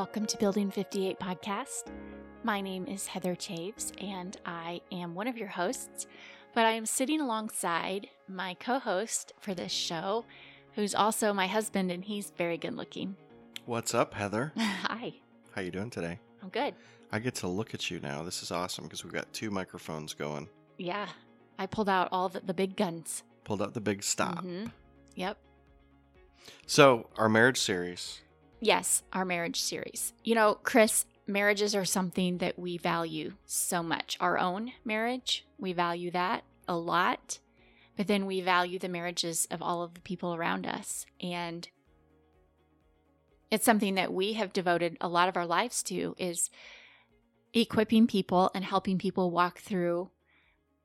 Welcome to Building 58 podcast. My name is Heather Toews, and I am one of your hosts, but I am sitting alongside my co host for this show, who's also my husband, and he's very good looking. What's up, Heather? Hi, How you doing today? I'm good. I get to look at you now. This is awesome because we've got two microphones going. Yeah, I pulled out all the, the big guns. Pulled out the big stop. Mhm. Yep. So, our marriage series. Yes, our marriage series. You know, Chris, marriages are something that we value so much. Our own marriage, we value that a lot, but then we value the marriages of all of the people around us. And it's something that we have devoted a lot of our lives to is equipping people and helping people walk through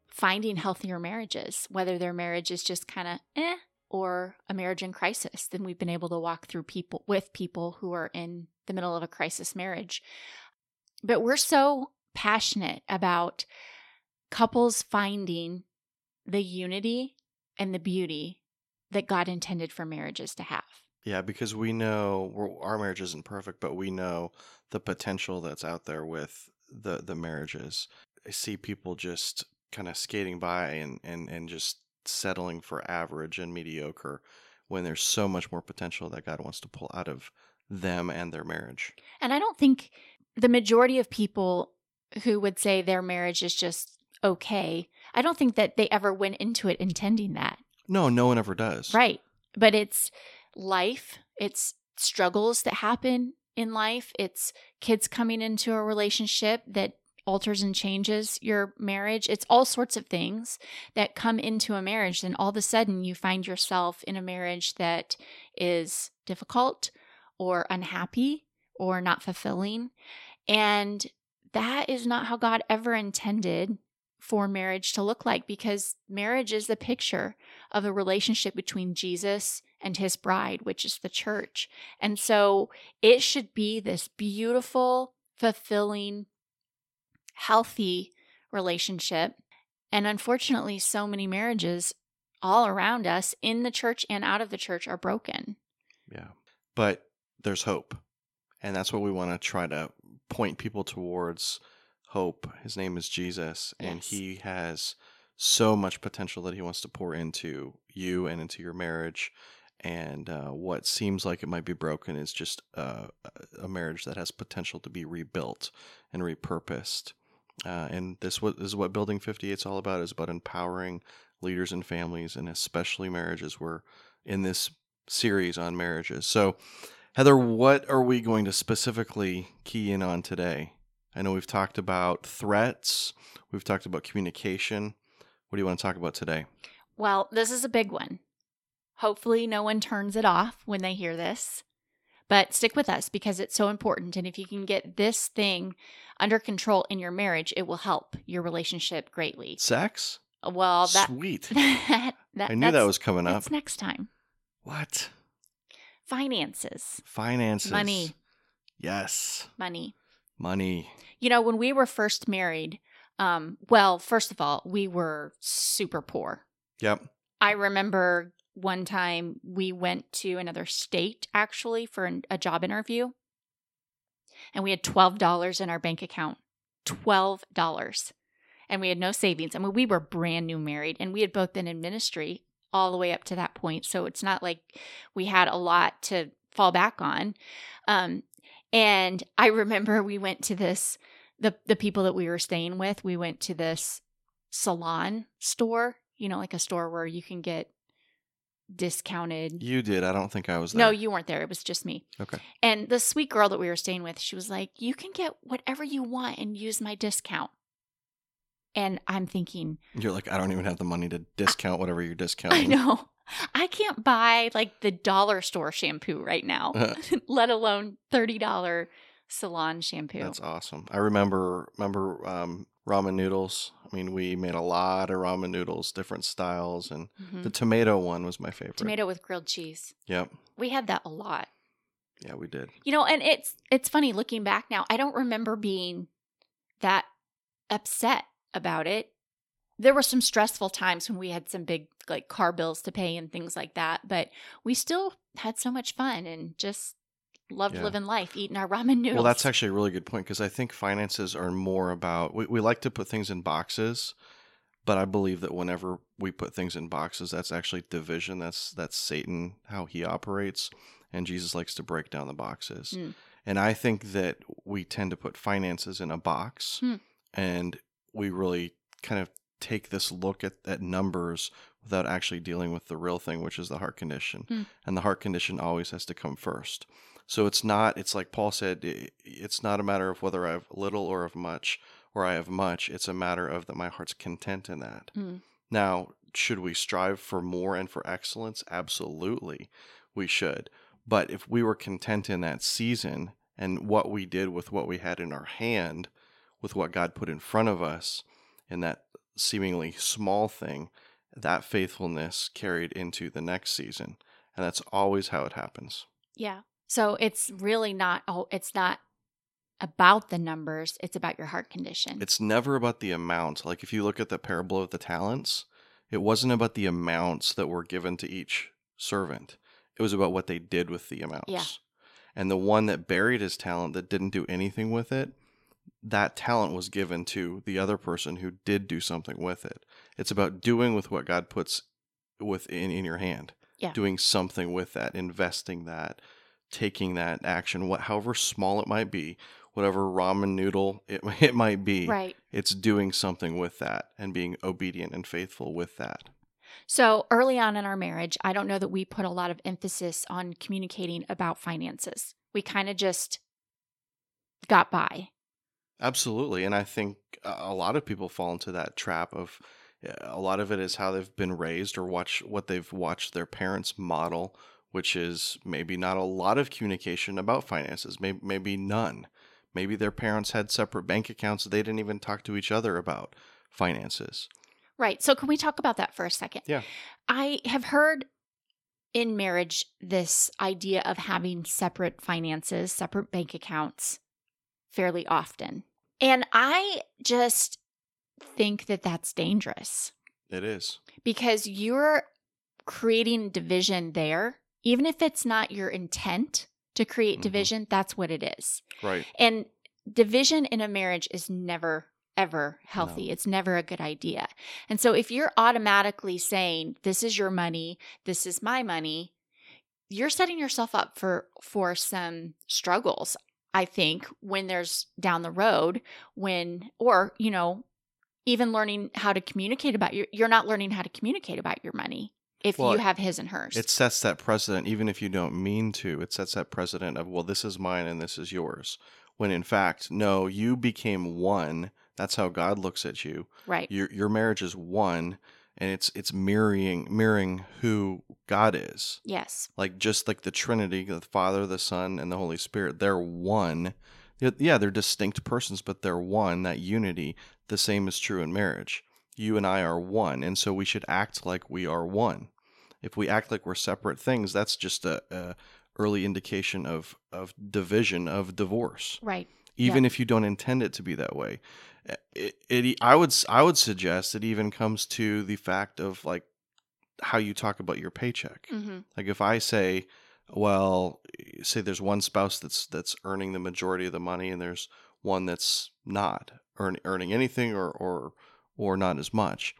finding healthier marriages, whether their marriage is just kind of eh or a marriage in crisis, then we've been able to walk through people with people who are in the middle of a crisis marriage. But we're so passionate about couples finding the unity and the beauty that God intended for marriages to have. Yeah, because we know our marriage isn't perfect, but we know the potential that's out there with the the marriages. I see people just kind of skating by and, and, and just settling for average and mediocre when there's so much more potential that God wants to pull out of them and their marriage. And I don't think the majority of people who would say their marriage is just okay, I don't think that they ever went into it intending that. No, no one ever does. Right. But it's life, it's struggles that happen in life, it's kids coming into a relationship that alters and changes your marriage. It's all sorts of things that come into a marriage. Then all of a sudden, you find yourself in a marriage that is difficult or unhappy or not fulfilling. And that is not how God ever intended for marriage to look like because marriage is the picture of a relationship between Jesus and his bride, which is the church. And so it should be this beautiful, fulfilling, healthy relationship. And unfortunately, so many marriages all around us in the church and out of the church are broken. Yeah. But there's hope. And that's what we want to try to point people towards hope. His name is Jesus, and Yes. he has so much potential that he wants to pour into you and into your marriage. And uh, what seems like it might be broken is just uh, a marriage that has potential to be rebuilt and repurposed. Uh, and this what is what Building 58 is all about is about empowering leaders and families and especially marriages. We're in this series on marriages. So, Heather, what are we going to specifically key in on today? I know we've talked about threats, we've talked about communication. What do you want to talk about today? Well, this is a big one. Hopefully, no one turns it off when they hear this. But stick with us because it's so important. And if you can get this thing under control in your marriage, it will help your relationship greatly. Sex? Well, that, Sweet. that, that I knew that was coming up. That's next time. What? Finances, Finances. Money. Yes. money. Money. You know, when we were first married, um, well, first of all, we were super poor. Yep. I remember one time we went to another state actually for an, a job interview, and we had $12 in our bank account. $12. And we had no savings. I mean, we were brand new married, and we had both been in ministry all the way up to that point. So it's not like we had a lot to fall back on. Um, and I remember we went to this, the, the people that we were staying with, we went to this salon store, you know, like a store where you can get discounted. You did. I don't think I was there. No, you weren't there. It was just me. Okay. And the sweet girl that we were staying with, she was like, You can get whatever you want and use my discount. And I'm thinking, You're like, I don't even have the money to discount whatever you're discounting. I know. I can't buy like the dollar store shampoo right now, let alone $30 salon shampoo. That's awesome. I remember remember um, ramen noodles. I mean, we made a lot of ramen noodles, different styles, and Mhm. the tomato one was my favorite. Tomato with grilled cheese. Yep. We had that a lot. Yeah, we did. You know, and it's it's funny looking back now. I don't remember being that upset about it. There were some stressful times when we had some big like car bills to pay and things like that, but we still had so much fun and just loved Yeah. living life, eating our ramen noodles. Well, that's actually a really good point because I think finances are more about we, we like to put things in boxes, but I believe that whenever we put things in boxes, that's actually division. That's that's Satan how he operates, and Jesus likes to break down the boxes. Mm. And I think that we tend to put finances in a box, Hmm. and we really kind of take this look at, at numbers without actually dealing with the real thing, which is the heart condition. Hmm. And the heart condition always has to come first. So it's not, it's like Paul said, it's not a matter of whether I have little or of much, or I have much. It's a matter of that my heart's content in that. Mm. Now, should we strive for more and for excellence? Absolutely, we should. But if we were content in that season and what we did with what we had in our hand, with what God put in front of us, in that seemingly small thing, that faithfulness carried into the next season. And that's always how it happens. Yeah. So it's really not oh it's not about the numbers, it's about your heart condition. It's never about the amount. Like if you look at the parable of the talents, it wasn't about the amounts that were given to each servant. It was about what they did with the amounts. Yeah. And the one that buried his talent that didn't do anything with it, that talent was given to the other person who did do something with it. It's about doing with what God puts within in your hand. Yeah. Doing something with that, investing that, taking that action, what however small it might be, whatever ramen noodle it, it might be. right. It's doing something with that and being obedient and faithful with that. So early on in our marriage, I don't know that we put a lot of emphasis on communicating about finances. We kind of just got by. Absolutely. And I think a lot of people fall into that trap of uh, a lot of it is how they've been raised or watch what they've watched their parents model, which is maybe not a lot of communication about finances, maybe, maybe none. Maybe their parents had separate bank accounts they didn't even talk to each other about finances. Right. So can we talk about that for a second? Yeah. I have heard in marriage this idea of having separate finances, separate bank accounts fairly often. And I just think that that's dangerous It is. because you're creating division there. Even if it's not your intent to create Mhm. division, that's what it is. Right. And division in a marriage is never, ever healthy. No. It's never a good idea. And so if you're automatically saying, this is your money, this is my money, you're setting yourself up for for some struggles i think when there's down the road when or you know even learning how to communicate about your you're not learning how to communicate about your money if Well, you have his and hers It sets that precedent, even if you don't mean to. It sets that precedent of, well, this is mine and this is yours. When in fact, no, you became one. That's how God looks at you. right Your your marriage is one, and it's it's mirroring mirroring who God is. yes Like just like the Trinity, the Father, the Son, and the Holy Spirit, they're one. Yeah, Yeah, they're distinct persons, but they're one. That unity, the same is true in marriage. You and I are one, and so we should act like we are one. If we act like we're separate things, that's just a, a early indication of of division, of divorce right even if you don't intend it to be that way. It, it, I would, I would suggest it even comes to the fact of like how you talk about your paycheck. hmm Like if I say, well, say there's one spouse that's that's earning the majority of the money, and there's one that's not earn, earning anything or or or not as much.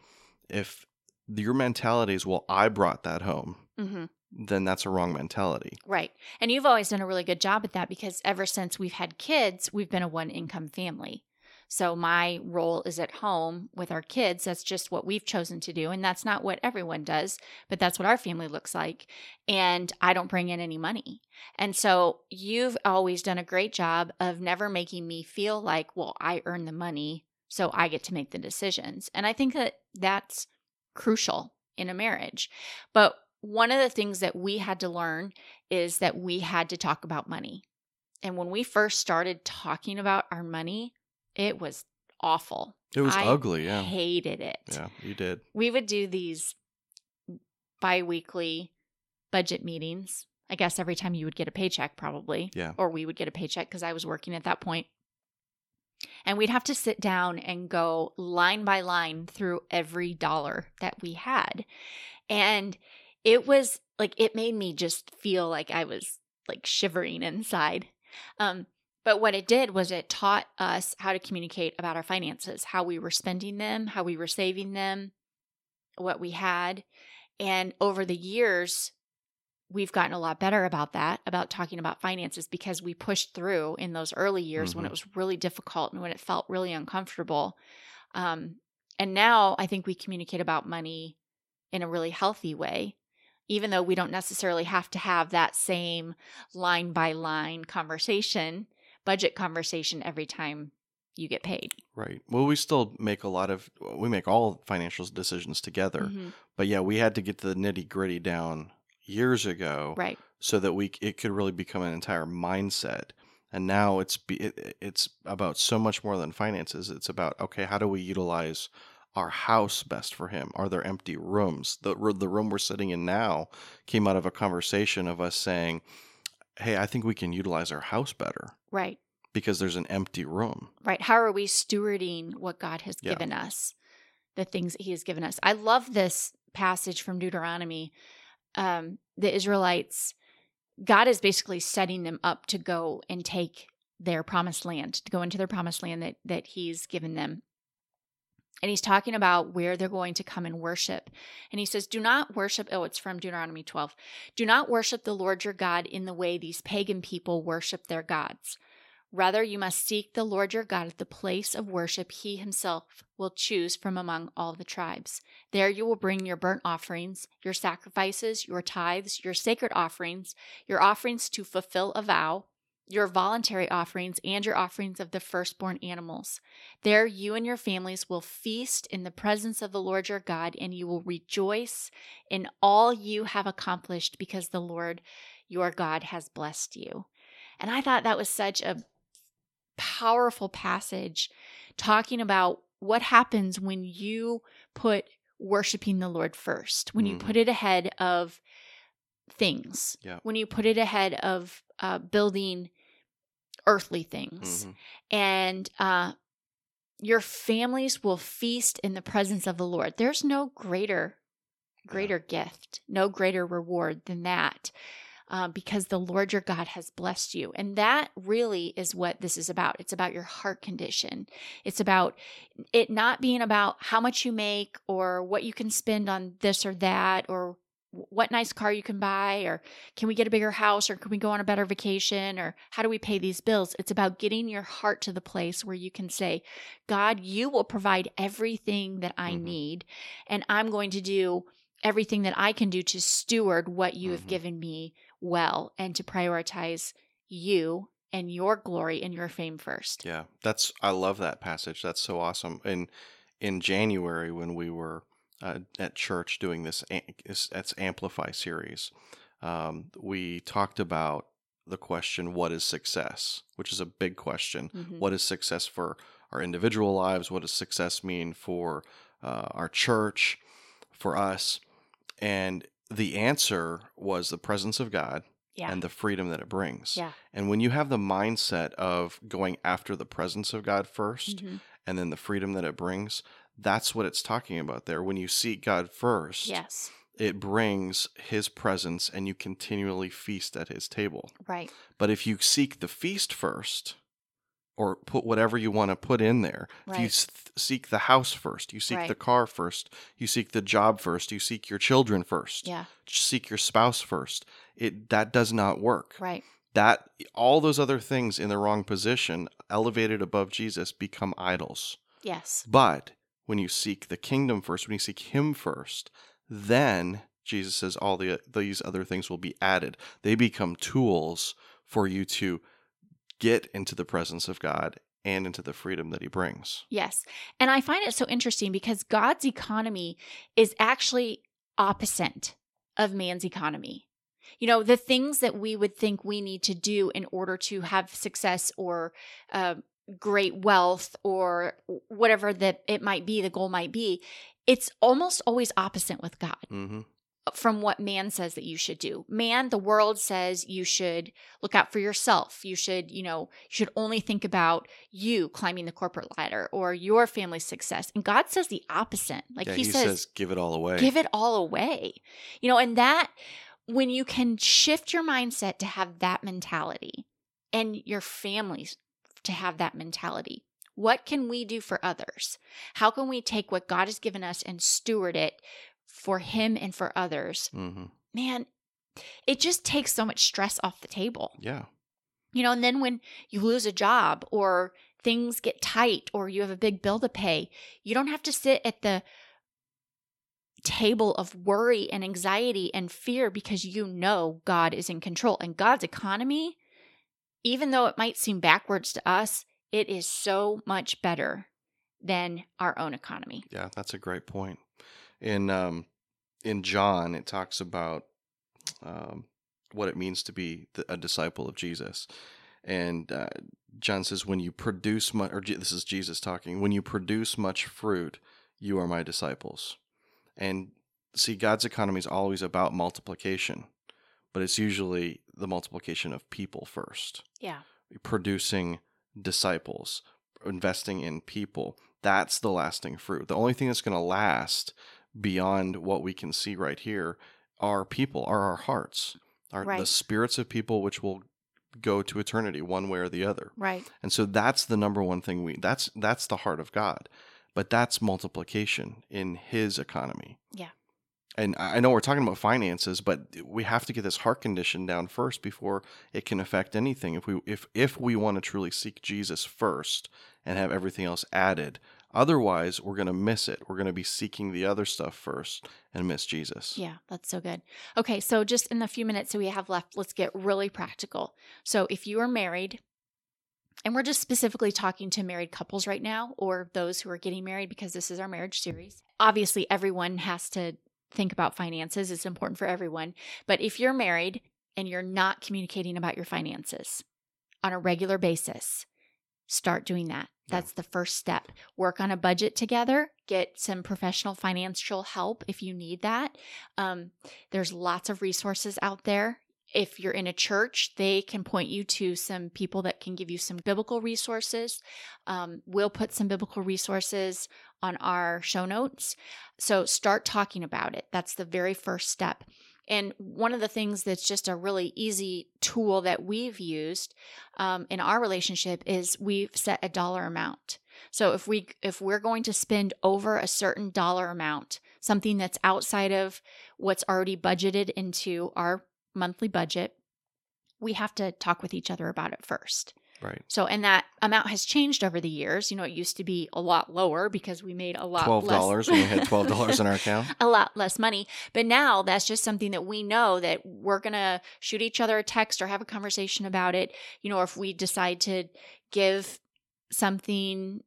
If your mentality is, well, I brought that home, hmm then that's a wrong mentality. Right. And you've always done a really good job at that because ever since we've had kids, we've been a one income family. So my role is at home with our kids. That's just what we've chosen to do. And that's not what everyone does, but that's what our family looks like. And I don't bring in any money. And so you've always done a great job of never making me feel like, well, I earn the money, so I get to make the decisions. And I think that that's crucial in a marriage. But one of the things that we had to learn is that we had to talk about money. And when we first started talking about our money, it was awful. It was I ugly, yeah, Hated it. yeah, you did. We would do these bi weekly budget meetings. I guess every time you would get a paycheck, probably. Yeah. Or we would get a paycheck because I was working at that point. And we'd have to sit down and go line by line through every dollar that we had. And it was like, it made me just feel like I was like shivering inside. Um, but what it did was it taught us how to communicate about our finances, how we were spending them, how we were saving them, what we had. And over the years, we've gotten a lot better about that, about talking about finances, because we pushed through in those early years mm-hmm. when it was really difficult and when it felt really uncomfortable. Um, and now I think we communicate about money in a really healthy way, even though we don't necessarily have to have that same line by line conversation, budget conversation every time you get paid. Right. Well, we still make a lot of we make all financial decisions together. Mm-hmm. But yeah, we had to get the nitty gritty down years ago, right? So that we it could really become an entire mindset. And now it's it, it's about so much more than finances. It's about okay, how do we utilize our house best for him? Are there empty rooms? The the room we're sitting in now came out of a conversation of us saying, "Hey, I think we can utilize our house better." Right. Because there's an empty room. Right. How are we stewarding what God has yeah. given us? The things that he has given us. I love this passage from Deuteronomy. Um, the Israelites, God is basically setting them up to go and take their promised land, to go into their promised land that that he's given them. And he's talking about where they're going to come and worship. And he says, Do not worship, oh, it's from Deuteronomy 12. Do not worship the Lord your God in the way these pagan people worship their gods. Rather, you must seek the Lord your God at the place of worship he himself will choose from among all the tribes. There you will bring your burnt offerings, your sacrifices, your tithes, your sacred offerings, your offerings to fulfill a vow your voluntary offerings and your offerings of the firstborn animals. There you and your families will feast in the presence of the Lord your God, and you will rejoice in all you have accomplished because the Lord your God has blessed you. And I thought that was such a powerful passage talking about what happens when you put worshiping the Lord first, when you mm. put it ahead of things, yeah. when you put it ahead of uh, building earthly things. Mm-hmm. And uh, your families will feast in the presence of the Lord. There's no greater, greater yeah. gift, no greater reward than that. Uh, because the Lord your God has blessed you. And that really is what this is about. It's about your heart condition. It's about it not being about how much you make or what you can spend on this or that or what nice car you can buy or can we get a bigger house or can we go on a better vacation or how do we pay these bills it's about getting your heart to the place where you can say god you will provide everything that i mm-hmm. need and i'm going to do everything that i can do to steward what you mm-hmm. have given me well and to prioritize you and your glory and your fame first. Yeah that's i love that passage that's so awesome and in january when we were uh, at church doing this that's amplify series um, we talked about the question what is success? which is a big question. Mm-hmm. what is success for our individual lives? What does success mean for uh, our church for us? And the answer was the presence of god yeah. and the freedom that it brings yeah. and when you have the mindset of going after the presence of god 1st mm-hmm. and then the freedom that it brings that's what it's talking about there. When you seek God first, yes, it brings his presence and you continually feast at his table. Right. But if you seek the feast first, or put whatever you want to put in there. Right. If you seek the house first, you seek right. the car first, you seek the job first, you seek your children first. Yeah. Seek your spouse first. It that does not work. Right. That all those other things in the wrong position, elevated above Jesus, become idols. Yes. But when you seek the kingdom first, when you seek Him first, then Jesus says all the these other things will be added. They become tools for you to get into the presence of God and into the freedom that He brings. Yes, and I find it so interesting because God's economy is actually opposite of man's economy. You know, the things that we would think we need to do in order to have success or uh, great wealth or whatever that it might be, the goal might be, it's almost always opposite with God. Mm-hmm. From what man says that you should do. Man, the world says you should look out for yourself. You should, you know, you should only think about you climbing the corporate ladder or your family's success. And God says the opposite. Like yeah, he, he says, says, give it all away. Give it all away. You know, and that when you can shift your mindset to have that mentality and your families to have that mentality, what can we do for others? How can we take what God has given us and steward it for Him and for others? hmm Man, it just takes so much stress off the table. Yeah. You know, and then when you lose a job or things get tight or you have a big bill to pay, you don't have to sit at the table of worry and anxiety and fear because you know God is in control. And God's economy, even though it might seem backwards to us, it is so much better than our own economy. Yeah, that's a great point. In um, in John, it talks about um, what it means to be the, a disciple of Jesus, and uh, John says, "When you produce much," or this is Jesus talking. When you produce much fruit, you are my disciples. And see, God's economy is always about multiplication, but it's usually the multiplication of people first Yeah. producing disciples, investing in people. That's the lasting fruit. The only thing that's going to last beyond what we can see right here are people, are our hearts, are the spirits of people which will go to eternity one way or the other. Right. And so that's the number one thing we that's that's the heart of God. But that's multiplication in his economy. Yeah. And I I know we're talking about finances, but we have to get this heart condition down first before it can affect anything. If we if if we want to truly seek Jesus first and have everything else added, otherwise we're going to miss it. We're going to be seeking the other stuff first and miss Jesus. Yeah, that's so good. Okay, so just in the few minutes that we have left, let's get really practical. So if you are married, and we're just specifically talking to married couples right now or those who are getting married because this is our marriage series. Obviously, everyone has to think about finances, it's important for everyone. But if you're married and you're not communicating about your finances on a regular basis, start doing that. That's the first step. Work on a budget together, get some professional financial help if you need that. Um, there's lots of resources out there. If you're in a church, they can point you to some people that can give you some biblical resources. Um, we'll put some biblical resources on our show notes. So start talking about it. That's the very first step. And one of the things that's just a really easy tool that we've used um, in our relationship is we've set a dollar amount. So if we if we're going to spend over a certain dollar amount, something that's outside of what's already budgeted into our monthly budget, we have to talk with each other about it first. Right. So and that amount has changed over the years. You know, it used to be a lot lower because we made a lot Twelve less- dollars when we had twelve dollars in our account. a lot less money. But now that's just something that we know that we're going to shoot each other a text or have a conversation about it. You know, if we decide to give something,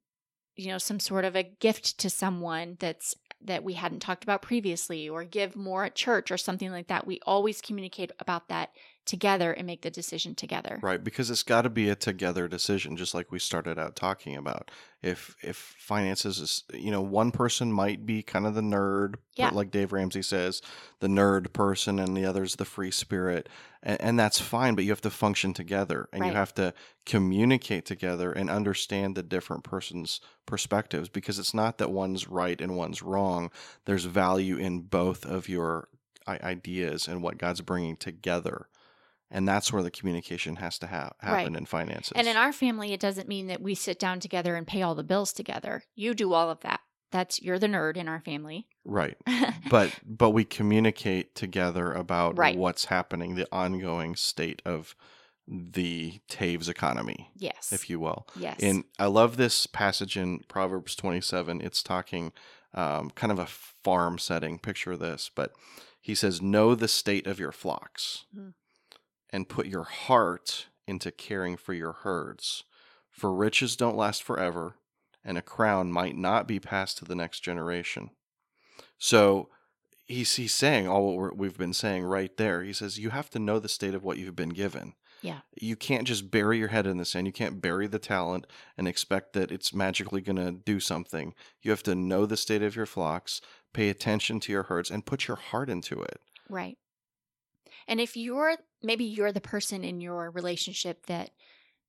you know, some sort of a gift to someone that's that we hadn't talked about previously or give more at church or something like that, we always communicate about that together and make the decision together. Right, because it's got to be a together decision, just like we started out talking about. If if finances is, you know, one person might be kind of the nerd, Yeah. like Dave Ramsey says, the nerd person, and the other's the free spirit, and, and that's fine. But you have to function together, and you have to communicate together and understand the different person's perspectives, because it's not that one's right and one's wrong. There's value in both of your ideas and what God's bringing together and that's where the communication has to ha- happen in finances. And in our family, it doesn't mean that we sit down together and pay all the bills together. You do all of that. That's you're the nerd in our family. right, but but we communicate together about Right. what's happening, the ongoing state of the Toews economy, yes. if you will. yes. And I love this passage in Proverbs 27. It's talking um, kind of a farm setting. Picture this, but he says, "Know the state of your flocks, Mhm. And put your heart into caring for your herds. For riches don't last forever, and a crown might not be passed to the next generation." So he's he's saying all what we're, we've been saying right there. He says you have to know the state of what you've been given. Yeah. You can't just bury your head in the sand. You can't bury the talent and expect that it's magically going to do something. You have to know the state of your flocks, pay attention to your herds, and put your heart into it. Right. And if you're maybe you're the person in your relationship that,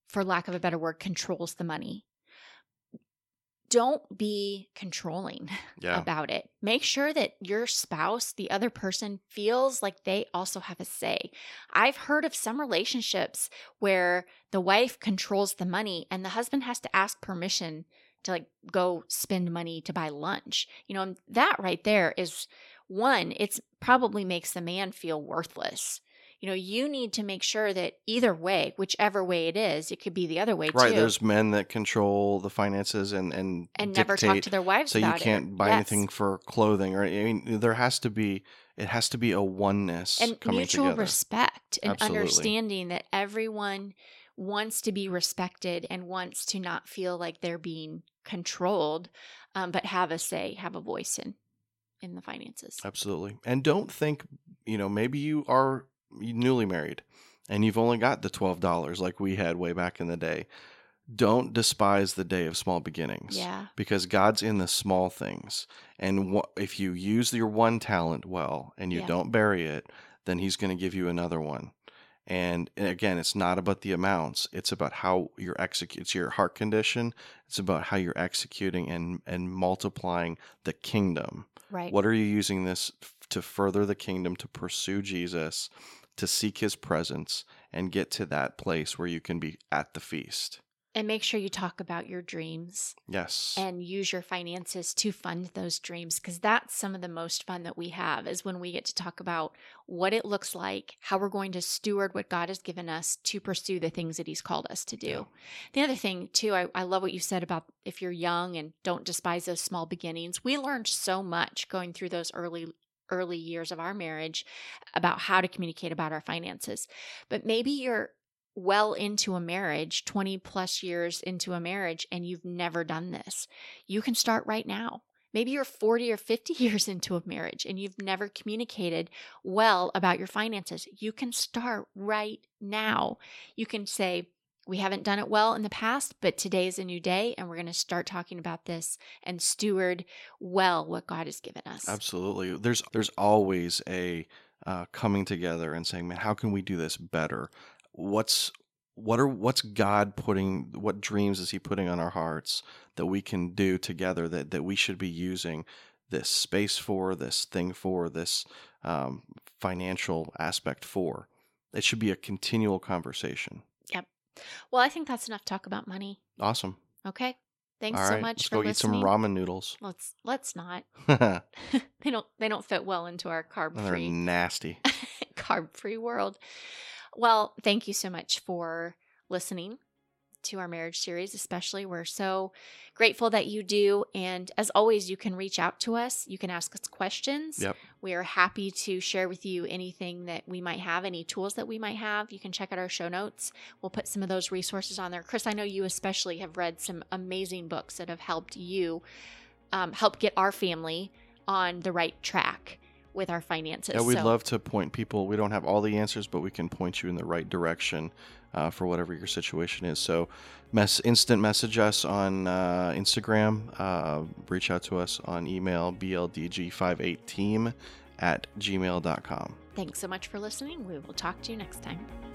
for lack of a better word, controls the money, don't be controlling Yeah. about it. Make sure that your spouse, the other person, feels like they also have a say. I've heard of some relationships where the wife controls the money and the husband has to ask permission to like go spend money to buy lunch. You know, and that right there is one, it's probably makes the man feel worthless. You know, you need to make sure that either way, whichever way it is, it could be the other way Right. too. There's men that control the finances and and and never talk to their wives so you can't it. buy Yes. anything for clothing or I mean there has to be it has to be a oneness and mutual together. respect and Absolutely. understanding that everyone wants to be respected and wants to not feel like they're being controlled um, but have a say have a voice in in the finances Absolutely. And don't think, you know, maybe you are newly married and you've only got the $12 like we had way back in the day. Don't despise the day of small beginnings. yeah Because God's in the small things. And wha- if you use your one talent well and you Yeah. don't bury it, then He's going to give you another one. And and again, it's not about the amounts. It's about how you're execute. It's your heart condition. It's about how you're executing and and multiplying the kingdom. Right What are you using this to further the kingdom, to pursue Jesus, to seek his presence, and get to that place where you can be at the feast? And make sure you talk about your dreams Yes. and use your finances to fund those dreams because that's some of the most fun that we have is when we get to talk about what it looks like how we're going to steward what god has given us to pursue the things that he's called us to do Yeah. the other thing too I, I love what you said about if you're young and don't despise those small beginnings we learned so much going through those early early years of our marriage about how to communicate about our finances but maybe you're well into a marriage, 20 plus years into a marriage, and you've never done this, you can start right now. Maybe you're 40 or 50 years into a marriage and you've never communicated well about your finances. You can start right now. You can say, we haven't done it well in the past, but today is a new day, and we're going to start talking about this and steward well what God has given us. Absolutely. There's there's always a uh, coming together and saying, "Man, how can we do this better? What's what are what's God putting? What dreams is He putting on our hearts that we can do together? That that we should be using this space for, this thing for, this um, financial aspect for. It should be a continual conversation. Yep well, I think that's enough talk about money. Awesome. Okay. Thanks so much let's for go listening. eat some ramen noodles. Let's let's not. They don't they don't fit well into our carb free nasty. carb free world. Well, thank you so much for listening to our marriage series, especially. We're so grateful that you do. And as always, you can reach out to us. You can ask us questions. Yep. We are happy to share with you anything that we might have, any tools that we might have. You can check out our show notes. We'll put some of those resources on there. Chris, I know you especially have read some amazing books that have helped you um, help get our family on the right track with our finances. Yeah, we'd So- love to point people. We don't have all the answers, but we can point you in the right direction uh, for whatever your situation is. So, mess instant message us on uh, Instagram. Uh, reach out to us on email bldg58team at gmail.com. Thanks so much for listening. We will talk to you next time.